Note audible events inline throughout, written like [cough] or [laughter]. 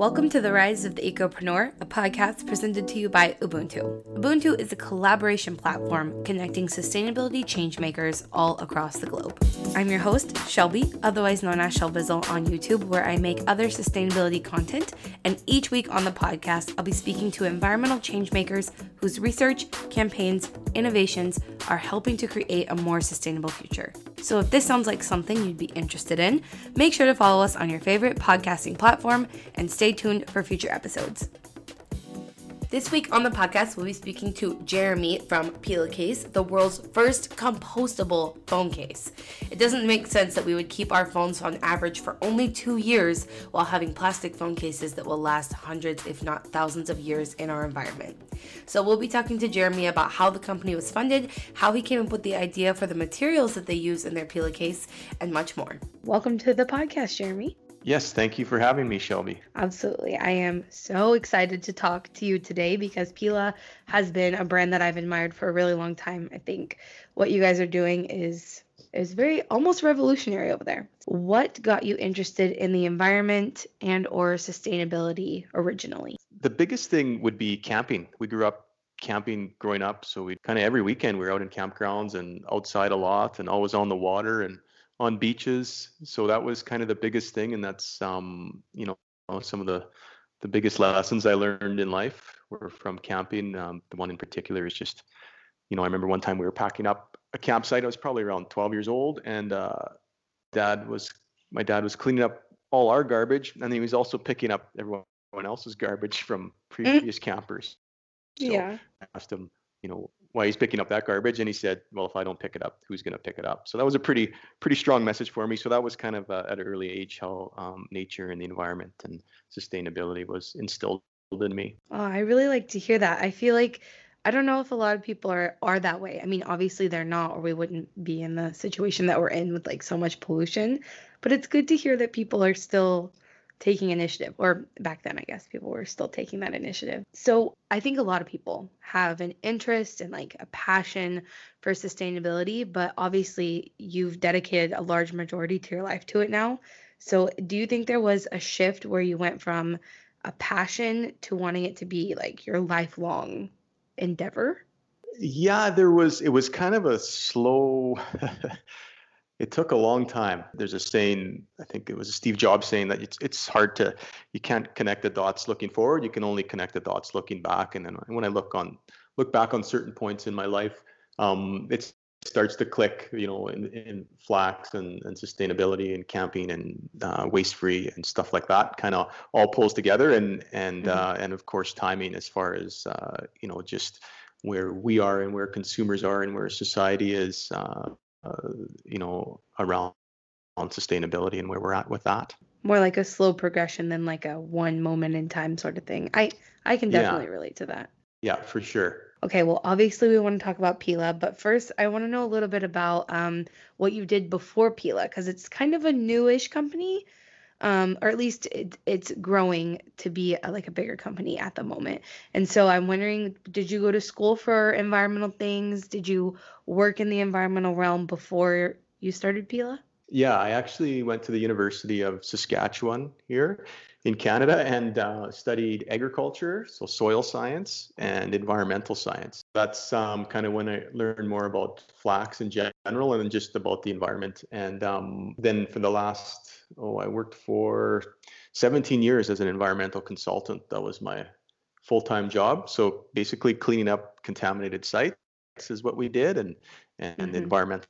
Welcome to the Rise of the Ecopreneur, a podcast presented to you by Ubuntoo. Ubuntoo is a collaboration platform connecting sustainability changemakers all across the globe. I'm your host, Shelby, otherwise known as Shelbizzle on YouTube, where I make other sustainability content. And each week on the podcast, I'll be speaking to environmental changemakers whose research, campaigns, innovations are helping to create a more sustainable future. So if this sounds like something you'd be interested in, make sure to follow us on your favorite podcasting platform and stay tuned for future episodes. This week on the podcast, we'll be speaking to Jeremy from Pela case, the world's first compostable phone case. It doesn't make sense that we would keep our phones on average for only two years while having plastic phone cases that will last hundreds, if not thousands, of years in our environment. So, we'll be talking to Jeremy about how the company was funded, how he came up with the idea for the materials that they use in their Pela case, and much more. Welcome to the podcast, Jeremy. Yes, thank you for having me, Shelby. Absolutely. I am so excited to talk to you today because Pela has been a brand that I've admired for a really long time. I think what you guys are doing is is very almost revolutionary over there. What got you interested in the environment and or sustainability originally? The biggest thing would be camping. We grew up camping growing up, so we kind of every weekend we were out in campgrounds and outside a lot and always on the water and on beaches. So that was kind of the biggest thing, and that's um, you know some of the the biggest lessons I learned in life were from camping. Um, the one in particular is just, you know, I remember one time we were packing up a campsite. I was probably around 12 years old, and uh, dad was my dad was cleaning up all our garbage, and he was also picking up everyone else's garbage from mm. previous mm. campers. So yeah. I asked him, you know, why he's picking up that garbage and he said well if i don't pick it up who's going to pick it up? So that was a pretty pretty strong message for me. So that was kind of uh, at an early age how um, nature and the environment and sustainability was instilled in me. Oh i really like to hear that. I feel like i don't know if a lot of people are are that way. I mean obviously they're not or we wouldn't be in the situation that we're in with like so much pollution but it's good to hear that people are still taking initiative or back then i guess people were still taking that initiative. So i think a lot of people have an interest and like a passion for sustainability but obviously you've dedicated a large majority to your life to it now. So do you think there was a shift where you went from a passion to wanting it to be like your lifelong endeavor? Yeah there was it was kind of a slow [laughs] it took a long time. There's a saying, I think it was Steve Jobs saying that it's it's hard to you can't connect the dots looking forward. You can only connect the dots looking back. And then when I look on look back on certain points in my life, um, it starts to click. You know, in, in flax and, and sustainability and camping and uh, waste free and stuff like that. Kind of all pulls together. And and mm-hmm. uh, and of course timing as far as uh, you know just where we are and where consumers are and where society is uh, uh, you know, around on sustainability and where we're at with that. More like a slow progression than like a one moment in time sort of thing. I I can definitely yeah. relate to that. Yeah, for sure. Okay, well, obviously we want to talk about Pela, but first I want to know a little bit about um, what you did before Pela because it's kind of a newish company um, or at least it, it's growing to be a, like a bigger company at the moment. And so I'm wondering, did you go to school for environmental things? Did you work in the environmental realm before you started Pela? Yeah, I actually went to the University of Saskatchewan here in Canada and uh, studied agriculture, so soil science and environmental science. That's um, kind of when I learned more about flax in general and just about the environment. And um, then for the last, oh, I worked for 17 years as an environmental consultant. That was my full time job. So basically, cleaning up contaminated sites is what we did, and and mm-hmm. environmental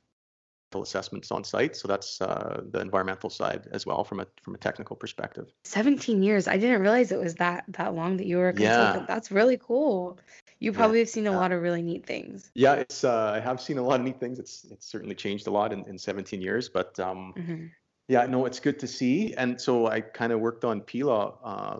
assessments on site. So that's uh, the environmental side as well from a from a technical perspective. 17 years. I didn't realize it was that that long that you were a consultant. Yeah. That's really cool. You probably yeah. have seen a lot of really neat things. Yeah, it's uh, I have seen a lot of neat things. It's it's certainly changed a lot in, in 17 years, but um, mm-hmm. Yeah, no, it's good to see. And so I kind of worked on Pela, uh,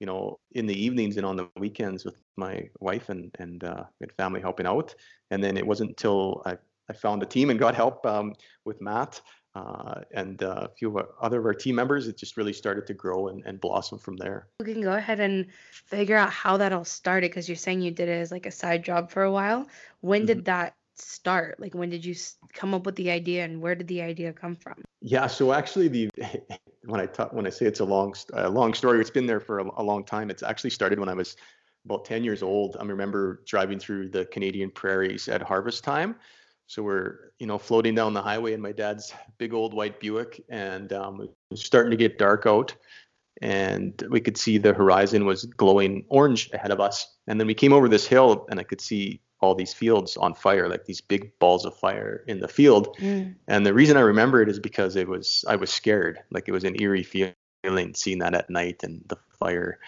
you know, in the evenings and on the weekends with my wife and and uh, family helping out. And then it wasn't until I I found a team and got help um, with Matt uh, and uh, a few of other of our team members. It just really started to grow and, and blossom from there. We can go ahead and figure out how that all started because you're saying you did it as like a side job for a while. When mm-hmm. did that start? Like when did you come up with the idea and where did the idea come from? Yeah, so actually the [laughs] when I talk, when I say it's a long, a long story, it's been there for a, a long time. It's actually started when I was about 10 years old. I remember driving through the Canadian prairies at harvest time. So we're, you know, floating down the highway in my dad's big old white Buick, and um, it was starting to get dark out, and we could see the horizon was glowing orange ahead of us. And then we came over this hill, and I could see all these fields on fire, like these big balls of fire in the field. Mm. And the reason I remember it is because it was I was scared, like it was an eerie feeling seeing that at night and the fire.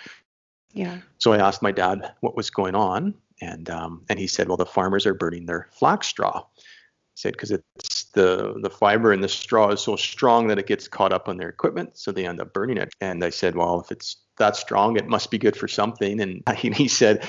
Yeah. So I asked my dad what was going on, and um, and he said, well, the farmers are burning their flax straw. He said because it's the the fiber in the straw is so strong that it gets caught up on their equipment, so they end up burning it. And I said, well, if it's that strong, it must be good for something. And [laughs] he, he said,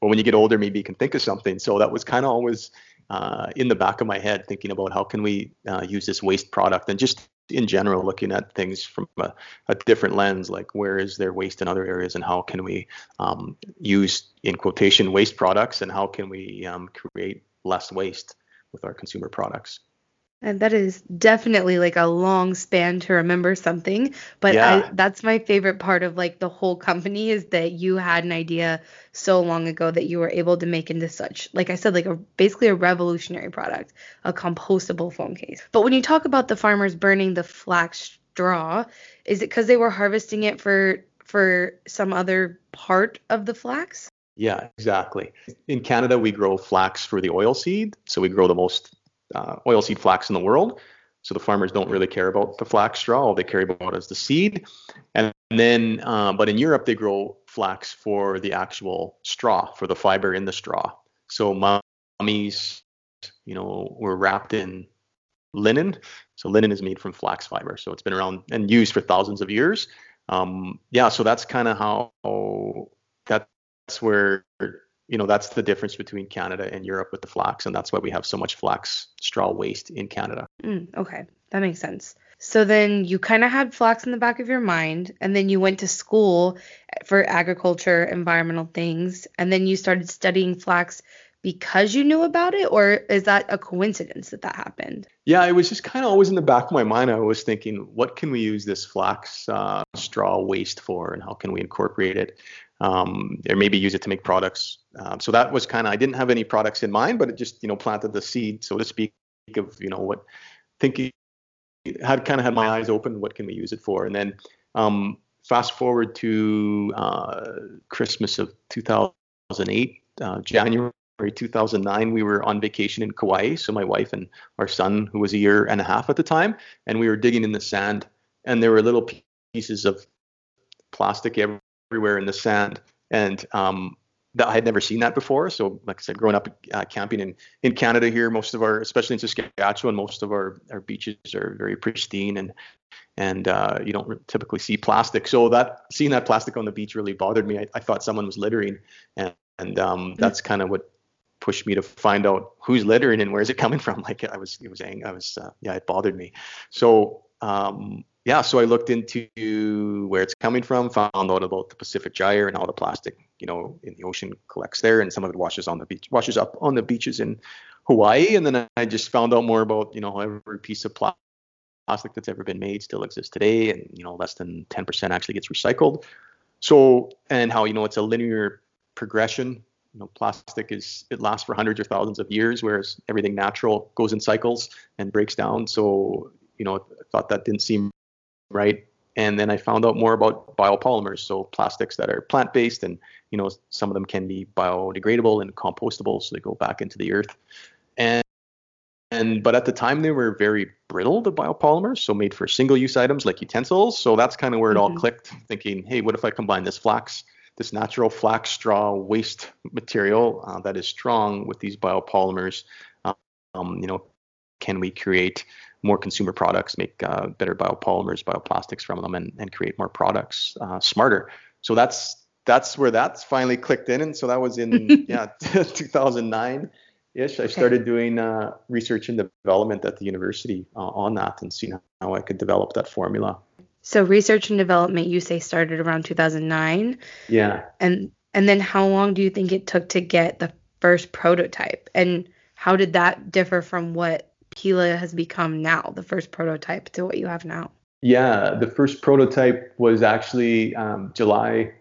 well, when you get older, maybe you can think of something. So that was kind of always uh, in the back of my head, thinking about how can we uh, use this waste product and just in general looking at things from a, a, different lens like where is there waste in other areas and how can we um, use in quotation waste products and how can we um, create less waste with our consumer products and that is definitely like a long span to remember something. But yeah. I, that's my favorite part of like the whole company is that you had an idea so long ago that you were able to make into such, like I said, like a basically a revolutionary product, a compostable phone case. But when you talk about the farmers burning the flax straw, is it because they were harvesting it for for some other part of the flax? Yeah, exactly. In Canada, we grow flax for the oil seed. So we grow the most uh, oilseed flax in the world. So the farmers don't really care about the flax straw. All they care about is the seed. And then, uh, but in Europe, they grow flax for the actual straw, for the fiber in the straw. So mummies, you know, were wrapped in linen. So linen is made from flax fiber. So it's been around and used for thousands of years. Um, yeah, so that's kind of how that's where you know that's the difference between Canada and Europe with the flax, and that's why we have so much flax straw waste in Canada. Mm, okay, that makes sense. So then you kind of had flax in the back of your mind, and then you went to school for agriculture, environmental things, and then you started studying flax because you knew about it, or is that a coincidence that that happened? Yeah, it was just kind of always in the back of my mind. I was thinking, what can we use this flax uh, straw waste for, and how can we incorporate it? Um, or maybe use it to make products. Um, so that was kind of I didn't have any products in mind, but it just you know planted the seed, so to speak, of you know what thinking had kind of had my eyes open. What can we use it for? And then um, fast forward to uh, Christmas of 2008, uh, January 2009, we were on vacation in Kauai. So my wife and our son, who was a year and a half at the time, and we were digging in the sand, and there were little pieces of plastic everywhere everywhere in the sand. And um, that I had never seen that before. So, like I said, growing up uh, camping in, in Canada here, most of our, especially in Saskatchewan, most of our, our beaches are very pristine and and uh, you don't typically see plastic. So that seeing that plastic on the beach really bothered me. I, I thought someone was littering, and, and um, mm-hmm. that's kind of what pushed me to find out who's littering and where is it coming from. [laughs] Like I was, it was, ang- I was, uh, yeah, it bothered me. So um, yeah, so I looked into where it's coming from, found out about the Pacific Gyre and how the plastic, you know, in the ocean collects there, and some of it washes on the beach, washes up on the beaches in Hawaii, and then I just found out more about, you know, every piece of plastic that's ever been made still exists today, and you know, less than 10% actually gets recycled. So, and how you know it's a linear progression. You know, plastic is it lasts for hundreds or thousands of years, whereas everything natural goes in cycles and breaks down. So, you know, I thought that didn't seem right? And then I found out more about biopolymers, so plastics that are plant-based, and you know some of them can be biodegradable and compostable, so they go back into the earth. And and but at the time they were very brittle, the biopolymers, so made for single-use items like utensils. So that's kind of where it mm-hmm. all clicked. Thinking, hey, what if I combine this flax, this natural flax straw waste material uh, that is strong with these biopolymers? Um, you know, can we create more consumer products, make uh, better biopolymers, bioplastics from them, and, and create more products uh, smarter. So that's that's where that's finally clicked in, and so that was in [laughs] yeah [laughs] 2009 ish. I started doing uh, research and development at the university uh, on that, and seeing how I could develop that formula. So research and development, you say started around 2009. Yeah. And and then how long do you think it took to get the first prototype, and how did that differ from what Pela has become now, the first prototype to what you have now? Yeah, the first prototype was actually um, July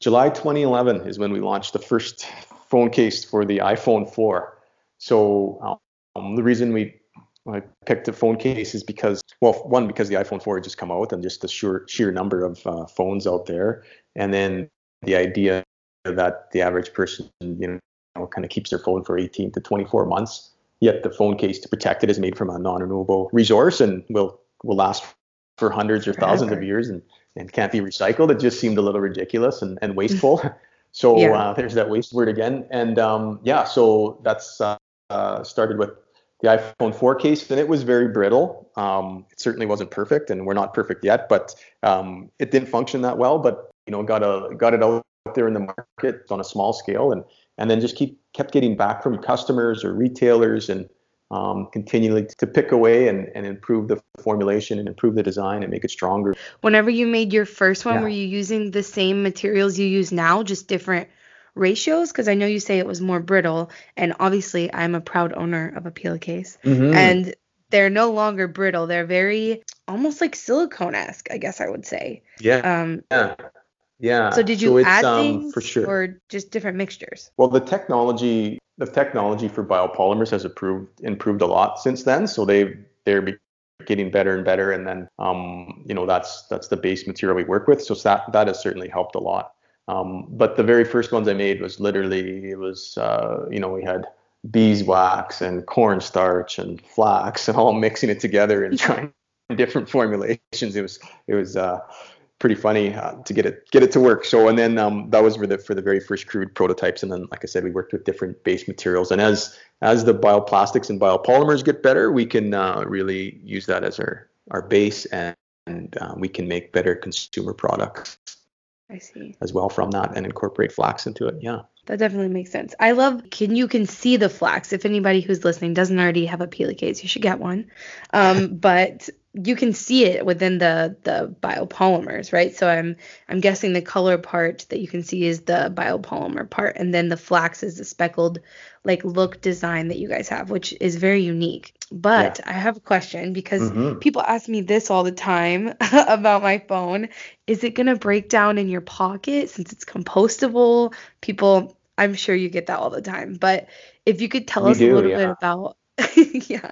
July 2011 is when we launched the first phone case for the iPhone 4. So um, the reason we I picked a phone case is because, well, one because the iPhone 4 had just come out and just the sheer sheer number of uh, phones out there, and then the idea that the average person, you know, kind of keeps their phone for 18 to 24 months. Yet the phone case to protect it is made from a non-renewable resource and will will last for hundreds or thousands Forever. of years and, and can't be recycled. It just seemed a little ridiculous and, and wasteful. [laughs] so yeah. uh, there's that waste word again. And um, yeah, so that's uh, uh, started with the iPhone 4 case, and it was very brittle. Um, it certainly wasn't perfect, and we're not perfect yet, but um, it didn't function that well. But you know, got a got it out there in the market on a small scale, and and then just keep kept getting back from customers or retailers, and um, continually to pick away and, and improve the formulation and improve the design and make it stronger. Whenever you made your first one, yeah. were you using the same materials you use now, just different ratios? Because I know you say it was more brittle, and obviously I'm a proud owner of a peel case, mm-hmm. and they're no longer brittle. They're very almost like silicone esque, I guess I would say. Yeah. Um, yeah. Yeah. So did you so add um, things for sure. or just different mixtures? Well, the technology the technology for biopolymers has improved improved a lot since then. So they they're getting better and better, and then um, you know that's that's the base material we work with. So that that has certainly helped a lot. Um, but the very first ones I made was literally it was uh, you know we had beeswax and cornstarch and flax and [laughs] all mixing it together and [laughs] trying different formulations. It was it was uh, pretty funny uh, to get it get it to work. So and then um, that was for the for the very first crude prototypes. And then like I said, we worked with different base materials. And as as the bioplastics and biopolymers get better, we can uh, really use that as our our base and, and uh, we can make better consumer products I see. As well from that and incorporate flax into it. Yeah. That definitely makes sense. I love can you can see the flax. If anybody who's listening doesn't already have a Peel case, you should get one. Um, [laughs] but you can see it within the the biopolymers, right? So I'm I'm guessing the color part that you can see is the biopolymer part, and then the flax is the speckled like look design that you guys have, which is very unique. But yeah. I have a question because mm-hmm. people ask me this all the time [laughs] about my phone. Is it gonna break down in your pocket since it's compostable? People, I'm sure you get that all the time. But if you could tell us do, a little yeah. bit about [laughs] yeah.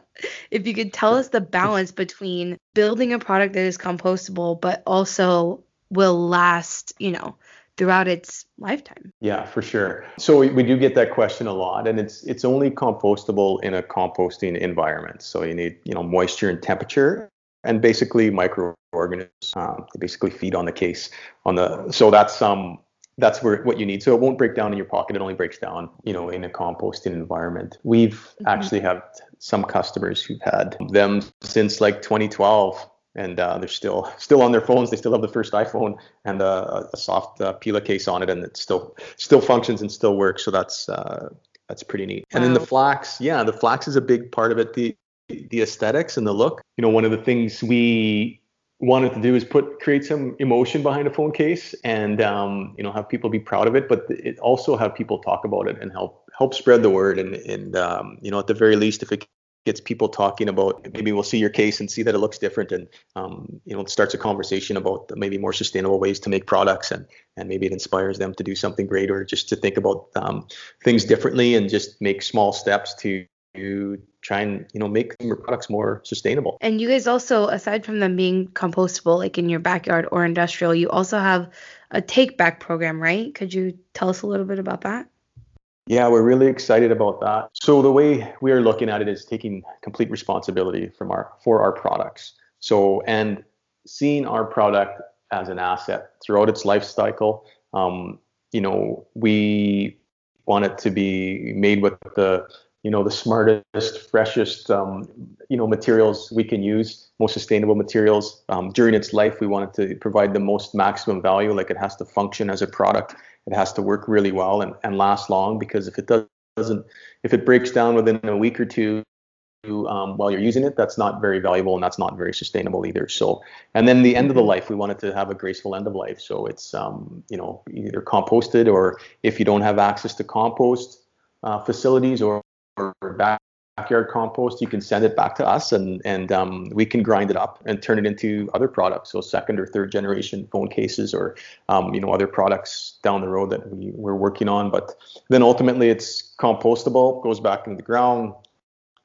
If you could tell us the balance between building a product that is compostable but also will last, you know, throughout its lifetime. Yeah, for sure. So we, we do get that question a lot and it's it's only compostable in a composting environment. So you need, you know, moisture and temperature and basically microorganisms um, basically feed on the case on the so that's um that's where what you need. So it won't break down in your pocket. It only breaks down, you know, in a composting environment. We've mm-hmm. actually had some customers who've had them since like 2012, and uh, they're still still on their phones. They still have the first iPhone and uh, a soft uh, Pela case on it, and it still still functions and still works. So that's uh, that's pretty neat. Wow. And then the flax, yeah, the flax is a big part of it. The the aesthetics and the look. You know, one of the things we wanted to do is put create some emotion behind a phone case and um, you know have people be proud of it but it also have people talk about it and help help spread the word. And and um, you know at the very least if it gets people talking about maybe we'll see your case and see that it looks different and um, you know it starts a conversation about maybe more sustainable ways to make products and and maybe it inspires them to do something great or just to think about um, things differently and just make small steps to to try and you know make your products more sustainable. And you guys also, aside from them being compostable, like in your backyard or industrial, you also have a take back program, right? Could you tell us a little bit about that? Yeah, we're really excited about that. So the way we are looking at it is taking complete responsibility from our for our products. So and seeing our product as an asset throughout its life cycle. Um, you know, we want it to be made with the you know the smartest freshest um, you know materials we can use most sustainable materials. Um, during its life we want it to provide the most maximum value. Like it has to function as a product. It has to work really well and, and last long because if it doesn't if it breaks down within a week or two um, while you're using it that's not very valuable and that's not very sustainable either. So and then the end of the life we want it to have a graceful end of life. So it's um, you know either composted or if you don't have access to compost uh, facilities or backyard compost, you can send it back to us, and and um, we can grind it up and turn it into other products. So second or third generation phone cases, or um, you know other products down the road that we we're working on. But then ultimately, it's compostable, goes back into the ground,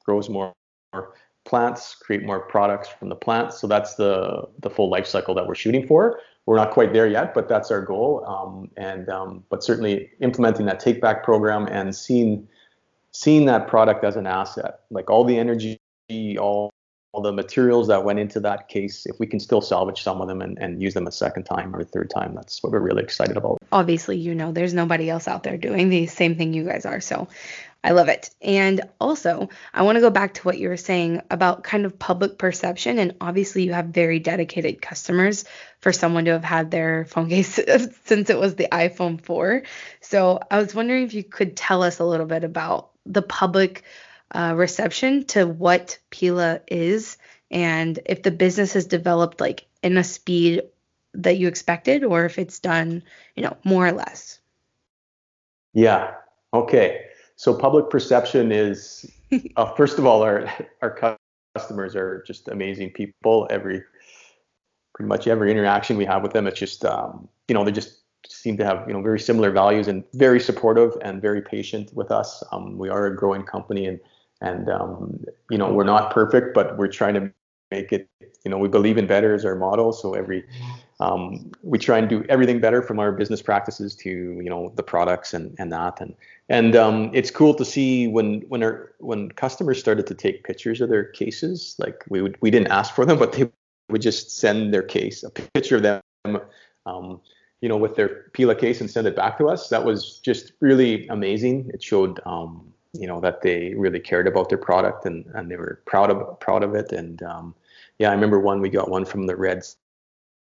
grows more, more plants, create more products from the plants. So that's the the full life cycle that we're shooting for. We're not quite there yet, but that's our goal. Um, and um, but certainly implementing that take back program and seeing seeing that product as an asset, like all the energy, all all the materials that went into that case, if we can still salvage some of them and, and use them a second time or a third time, that's what we're really excited about. Obviously, you know, there's nobody else out there doing the same thing you guys are. So I love it. And also, I want to go back to what you were saying about kind of public perception. And obviously, you have very dedicated customers for someone to have had their phone [laughs] case since it was the iPhone 4. So I was wondering if you could tell us a little bit about the public uh, reception to what Pela is and if the business has developed like in a speed that you expected or if it's done, you know, more or less. Yeah. Okay. So public perception is, uh, [laughs] first of all, our our customers are just amazing people. Every pretty much every interaction we have with them, it's just um, you know they're just seem to have you know very similar values and very supportive and very patient with us. Um, we are a growing company and and um, you know we're not perfect, but we're trying to make it. You know we believe in better as our model, So every um, we try and do everything better from our business practices to you know the products and and that and and um, it's cool to see when when our when customers started to take pictures of their cases like we would we didn't ask for them but they would just send their case a picture of them um, you know with their Pela case and send it back to us. That was just really amazing. It showed um, you know that they really cared about their product and and they were proud of proud of it. And um, yeah i remember one we got one from the Red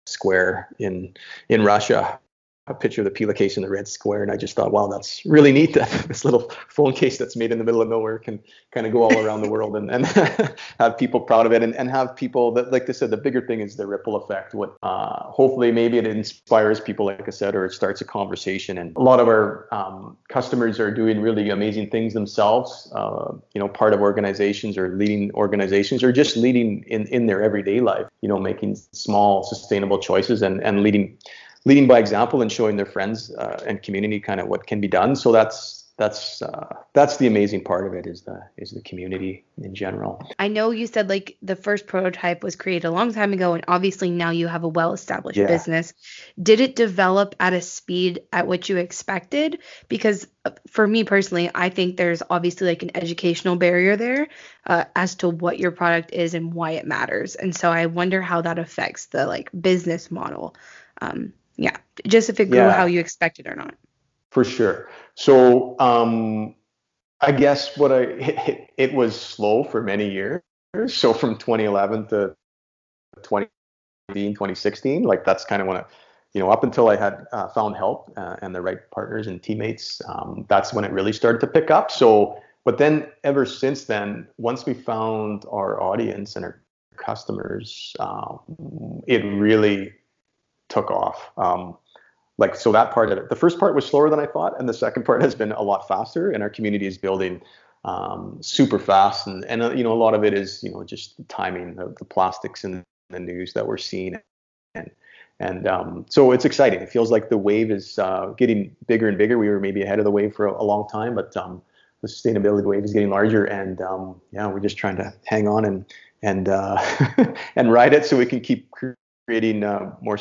square in in Russia a picture of the Pela case in the red square, and I just thought, wow, that's really neat that [laughs] this little phone case that's made in the middle of nowhere can kind of go all around the world and, and [laughs] have people proud of it, and, and have people that, like I said, the bigger thing is the ripple effect. What uh, hopefully maybe it inspires people, like I said, or it starts a conversation. And a lot of our um, customers are doing really amazing things themselves. Uh, you know, part of organizations or leading organizations, or just leading in in their everyday life. You know, making small sustainable choices and and leading leading by example and showing their friends uh, and community kind of what can be done. So that's that's uh, that's the amazing part of it is the is the community in general. I know you said like the first prototype was created a long time ago, and obviously now you have a well-established yeah. business. Did it develop at a speed at which you expected? Because uh, for me personally, I think there's obviously like an educational barrier there uh, as to what your product is and why it matters, and so I wonder how that affects the like business model. Um, yeah, just if it grew yeah, how you expected or not. For sure. So um, I guess what I [laughs] it, it was slow for many years. So from 2011 to 2015, 2016, like that's kind of when I, you know, up until I had uh, found help uh, and the right partners and teammates, um, that's when it really started to pick up. So, but then ever since then, once we found our audience and our customers, um, it really took off. Um, like so that part of it. The first part was slower than I thought, and the second part has been a lot faster. And our community is building um, super fast, and and uh, you know a lot of it is you know just the timing, the, the plastics in the news that we're seeing, and and um, so it's exciting. It feels like the wave is uh, getting bigger and bigger. We were maybe ahead of the wave for a, a long time, but um, the sustainability wave is getting larger, and um, yeah, we're just trying to hang on and and uh, [laughs] and ride it so we can keep creating uh, more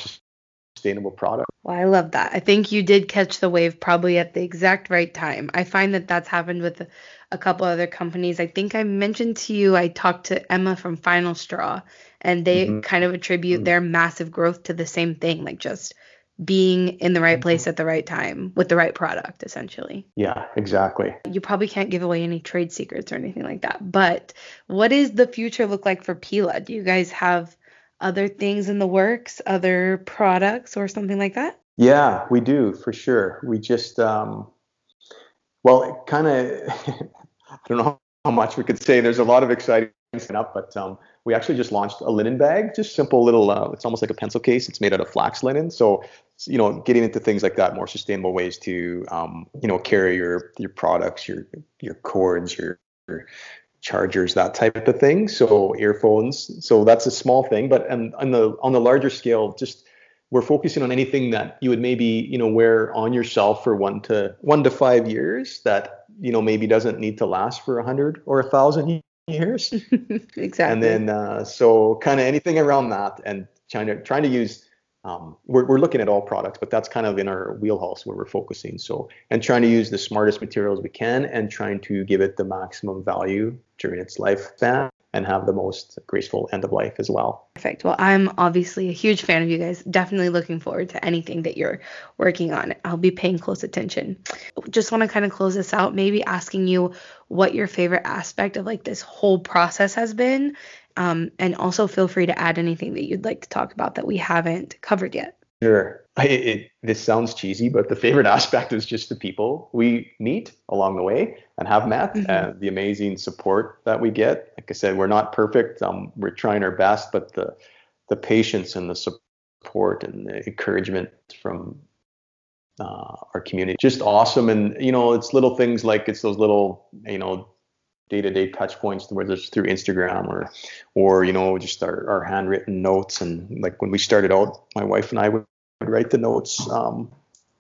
sustainable product. Well, I love that. I think you did catch the wave probably at the exact right time. I find that that's happened with a couple other companies. I think I mentioned to you I talked to Emma from Final Straw and they mm-hmm. kind of attribute mm-hmm. their massive growth to the same thing, like just being in the right place mm-hmm. at the right time with the right product essentially. Yeah, exactly. You probably can't give away any trade secrets or anything like that. But what does the future look like for Pela? Do you guys have other things in the works, other products or something like that? Yeah, we do for sure. We just, um, well, kind of, [laughs] I don't know how much we could say. There's a lot of exciting stuff, but um, we actually just launched a linen bag, just simple little. Uh, it's almost like a pencil case. It's made out of flax linen, so you know, getting into things like that, more sustainable ways to, um, you know, carry your your products, your your cords, your, your chargers, that type of thing. So earphones. So that's a small thing, but and on the on the larger scale, just we're focusing on anything that you would maybe you know wear on yourself for one to one to five years that you know maybe doesn't need to last for a hundred or a thousand years. [laughs] exactly. And then uh, so kind of anything around that, and trying to trying to use. Um, we're, we're looking at all products, but that's kind of in our wheelhouse where we're focusing. So, and trying to use the smartest materials we can and trying to give it the maximum value during its lifespan and have the most graceful end of life as well. Perfect. Well, I'm obviously a huge fan of you guys. Definitely looking forward to anything that you're working on. I'll be paying close attention. Just want to kind of close this out, maybe asking you what your favorite aspect of like this whole process has been. Um, and also feel free to add anything that you'd like to talk about that we haven't covered yet. Sure. I, it, this sounds cheesy, but the favorite [laughs] aspect is just the people we meet along the way and have met, mm-hmm. and the amazing support that we get. Like I said, we're not perfect. Um, we're trying our best, but the the patience and the support and the encouragement from uh, our community just awesome. And you know, it's little things like it's those little you know day-to-day touch points whether it's through instagram or or you know just our, our handwritten notes. And like when we started out my wife and i would write the notes um,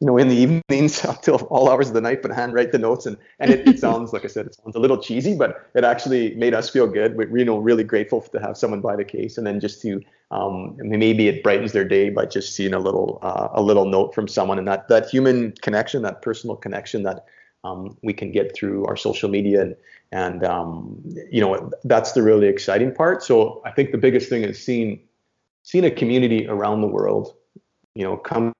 you know in the evenings [laughs] up until all hours of the night but handwrite the notes. And and it, it, sounds like i said it sounds a little cheesy but it actually made us feel good. We're you know really grateful to have someone buy the case. And then just to um, maybe it brightens their day by just seeing a little uh, a little note from someone. And that that human connection that personal connection that um, we can get through our social media and and um, you know that's the really exciting part. So i think the biggest thing is seeing seeing a community around the world you know come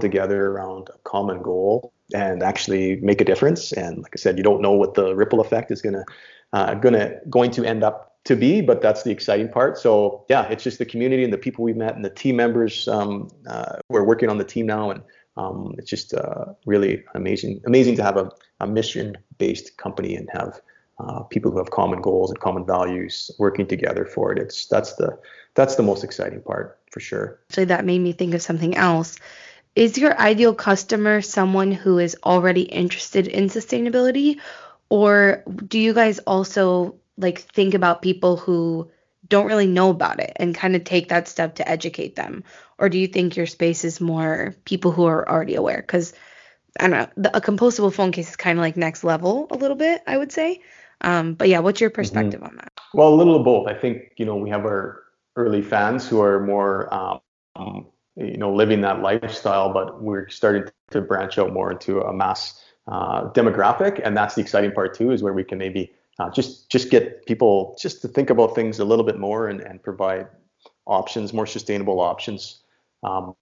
together around a common goal and actually make a difference. And like i said you don't know what the ripple effect is going to uh, gonna going to end up to be but that's the exciting part. So yeah it's just the community and the people we've met and the team members um, uh, we're working on the team now and um, it's just uh, really amazing amazing to have a, a mission based company and have uh, people who have common goals and common values working together for it. It's that's the that's the most exciting part for sure. So that made me think of something else. Is your ideal customer someone who is already interested in sustainability? Or do you guys also like think about people who don't really know about it and kind of take that step to educate them or do you think your space is more people who are already aware because i don't know the, a compostable phone case is kind of like next level a little bit i would say um, but yeah what's your mm-hmm. perspective mm-hmm. on that well a little of both i think you know we have our early fans who are more um, you know living that lifestyle but we're starting to branch out more into a mass uh, demographic and that's the exciting part too is where we can maybe uh, just just get people just to think about things a little bit more and, and provide options more sustainable options um,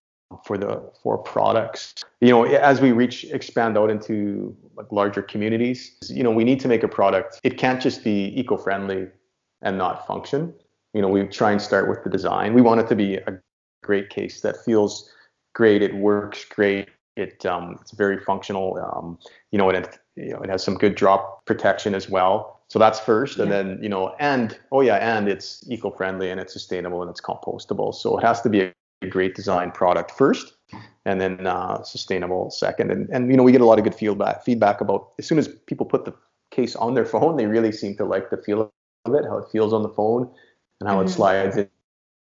for the for products. You know as we reach expand out into like larger communities you know we need to make a product. It can't just be eco-friendly and not function. You know we try and start with the design. We want it to be a great case that feels great it works great it um, it's very functional um, you know and it you know it has some good drop protection as well. So that's first and then you know and oh yeah and it's eco-friendly and it's sustainable and it's compostable. So it has to be a a great design product first and then uh, sustainable second. And, and you know we get a lot of good feedback feedback about as soon as people put the case on their [laughs] phone they really seem to like the feel of it how it feels on the phone and how mm-hmm. it slides in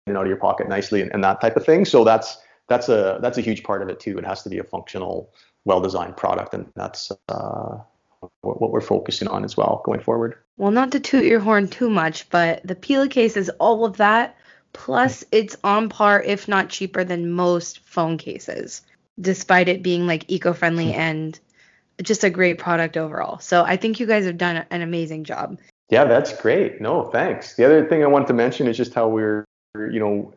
and out of your pocket nicely and, and that type of thing. So that's that's a that's a huge part of it too. It has to be a functional well designed product and that's uh, what we're focusing on as well going forward. Well not to toot your horn too much but the Pela case is all of that Plus, it's on par, if not cheaper, than most phone cases, despite it being like eco friendly hmm. and just a great product overall. So I think you guys have done an amazing job. Yeah, that's great. No, thanks. The other thing I wanted to mention is just how we're, you know,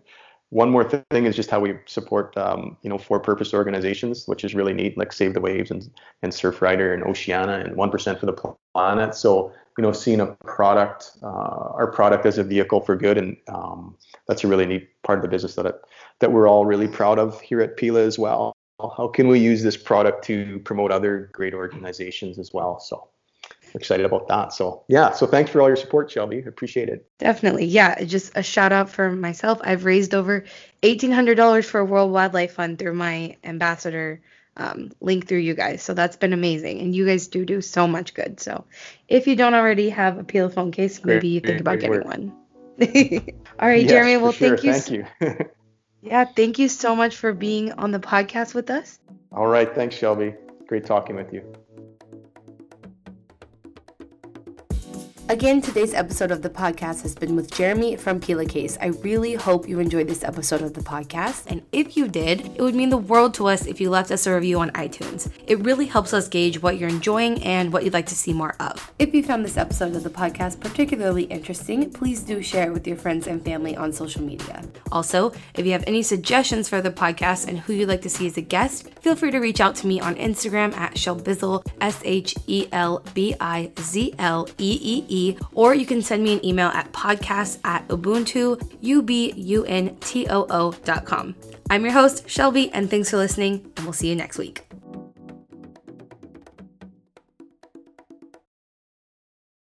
one more thing is just how we support, um, you know, for-purpose organizations, which is really neat, like Save the Waves and, and Surfrider and Oceana and 1% for the Planet. So you know, seeing a product, uh, our product as a vehicle for good, and um, that's a really neat part of the business that it, that we're all really proud of here at Pela as well. How can we use this product to promote other great organizations as well? So excited about that. So yeah, so thanks for all your support, Shelby. Appreciate it. Definitely. Yeah, just a shout out for myself. I've raised over eighteen hundred dollars for a World Wildlife Fund through my ambassador um, link through you guys. So that's been amazing. And you guys do do so much good. So if you don't already have a Pela phone case, great, maybe you think about getting work. one. [laughs] All right, yes, Jeremy. Well, sure. thank you. Thank you. [laughs] yeah, thank you so much for being on the podcast with us. All right. Thanks, Shelby. Great talking with you. Again, today's episode of the podcast has been with Jeremy from Pela Case. I really hope you enjoyed this episode of the podcast. And if you did, it would mean the world to us if you left us a review on iTunes. It really helps us gauge what you're enjoying and what you'd like to see more of. If you found this episode of the podcast particularly interesting, please do share it with your friends and family on social media. Also, if you have any suggestions for the podcast and who you'd like to see as a guest, feel free to reach out to me on Instagram at Shelbizzle, S H E L B I Z L E E E or you can send me an email at podcast at Ubuntoo, U-B-U-N-T-O-O dot com. I'm your host, Shelby, and thanks for listening, and we'll see you next week.